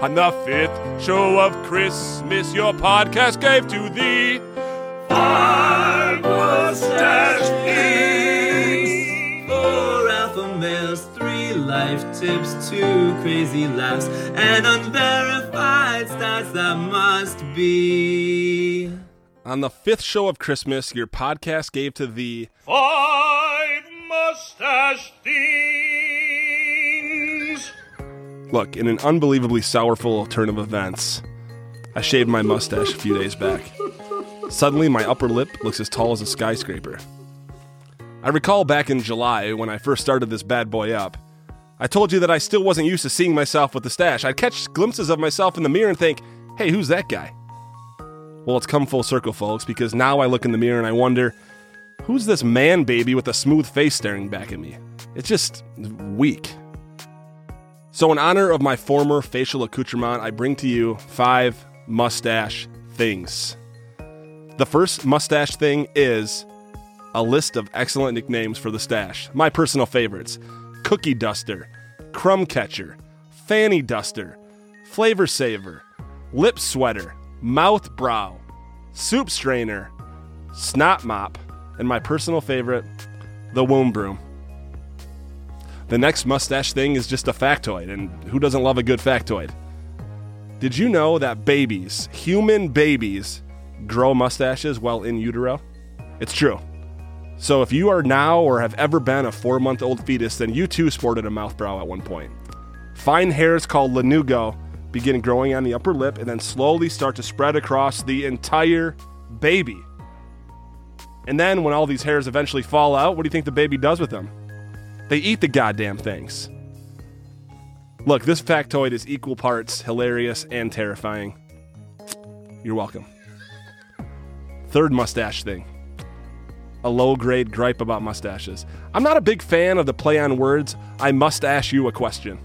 On the fifth show of Christmas, your podcast gave to thee five mustache. Four alpha males, three life tips, two crazy laughs, and unverified stats that must be. On the fifth show of Christmas, your podcast gave to thee Five mustache things. Look, in an unbelievably sourful turn of events, I shaved my mustache a few days back. Suddenly, my upper lip looks as tall as a skyscraper. I recall back in July when I first started this bad boy up. I told you that I still wasn't used to seeing myself with the stash. I'd catch glimpses of myself in the mirror and think, hey, who's that guy? Well, it's come full circle, folks, because now I look in the mirror and I wonder, who's this man baby with a smooth face staring back at me? It's just weak. So, in honor of my former facial accoutrement, I bring to you five mustache things. The first mustache thing is a list of excellent nicknames for the stash. My personal favorites Cookie Duster, Crumb Catcher, Fanny Duster, Flavor Saver, Lip Sweater, Mouth Brow, Soup Strainer, Snot Mop, and my personal favorite, the Womb Broom. The next mustache thing is just a factoid, and who doesn't love a good factoid? Did you know that babies, human babies, grow mustaches while in utero? It's true. So if you are now or have ever been a four month old fetus, then you too sported a mouth brow at one point. Fine hairs called lanugo begin growing on the upper lip and then slowly start to spread across the entire baby. And then when all these hairs eventually fall out, what do you think the baby does with them? They eat the goddamn things. Look, this factoid is equal parts hilarious and terrifying. You're welcome. Third mustache thing a low grade gripe about mustaches. I'm not a big fan of the play on words, I must ask you a question.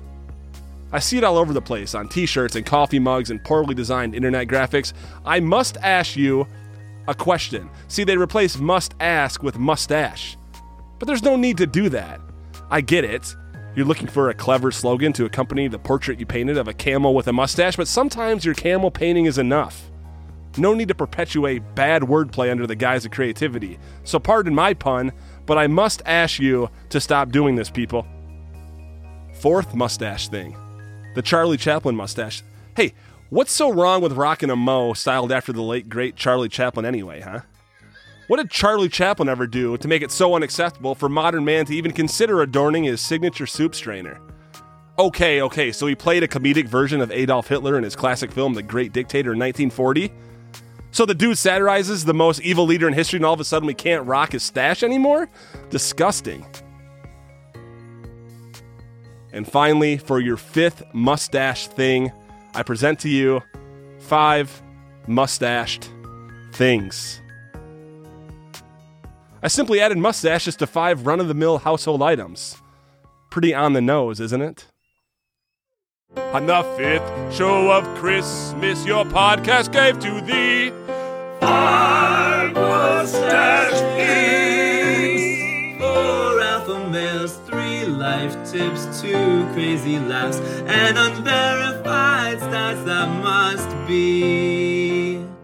I see it all over the place on t shirts and coffee mugs and poorly designed internet graphics. I must ask you a question. See, they replace must ask with mustache. But there's no need to do that. I get it. You're looking for a clever slogan to accompany the portrait you painted of a camel with a mustache, but sometimes your camel painting is enough. No need to perpetuate bad wordplay under the guise of creativity. So, pardon my pun, but I must ask you to stop doing this, people. Fourth mustache thing the Charlie Chaplin mustache. Hey, what's so wrong with rocking a mo styled after the late, great Charlie Chaplin anyway, huh? What did Charlie Chaplin ever do to make it so unacceptable for modern man to even consider adorning his signature soup strainer? Okay, okay, so he played a comedic version of Adolf Hitler in his classic film The Great Dictator in 1940? So the dude satirizes the most evil leader in history, and all of a sudden we can't rock his stash anymore? Disgusting. And finally, for your fifth mustache thing, I present to you five mustached things. I simply added mustaches to five run of the mill household items. Pretty on the nose, isn't it? On the fifth show of Christmas, your podcast gave to thee five mustache things. Four alpha males, three life tips, two crazy laughs, and unverified stats that must be.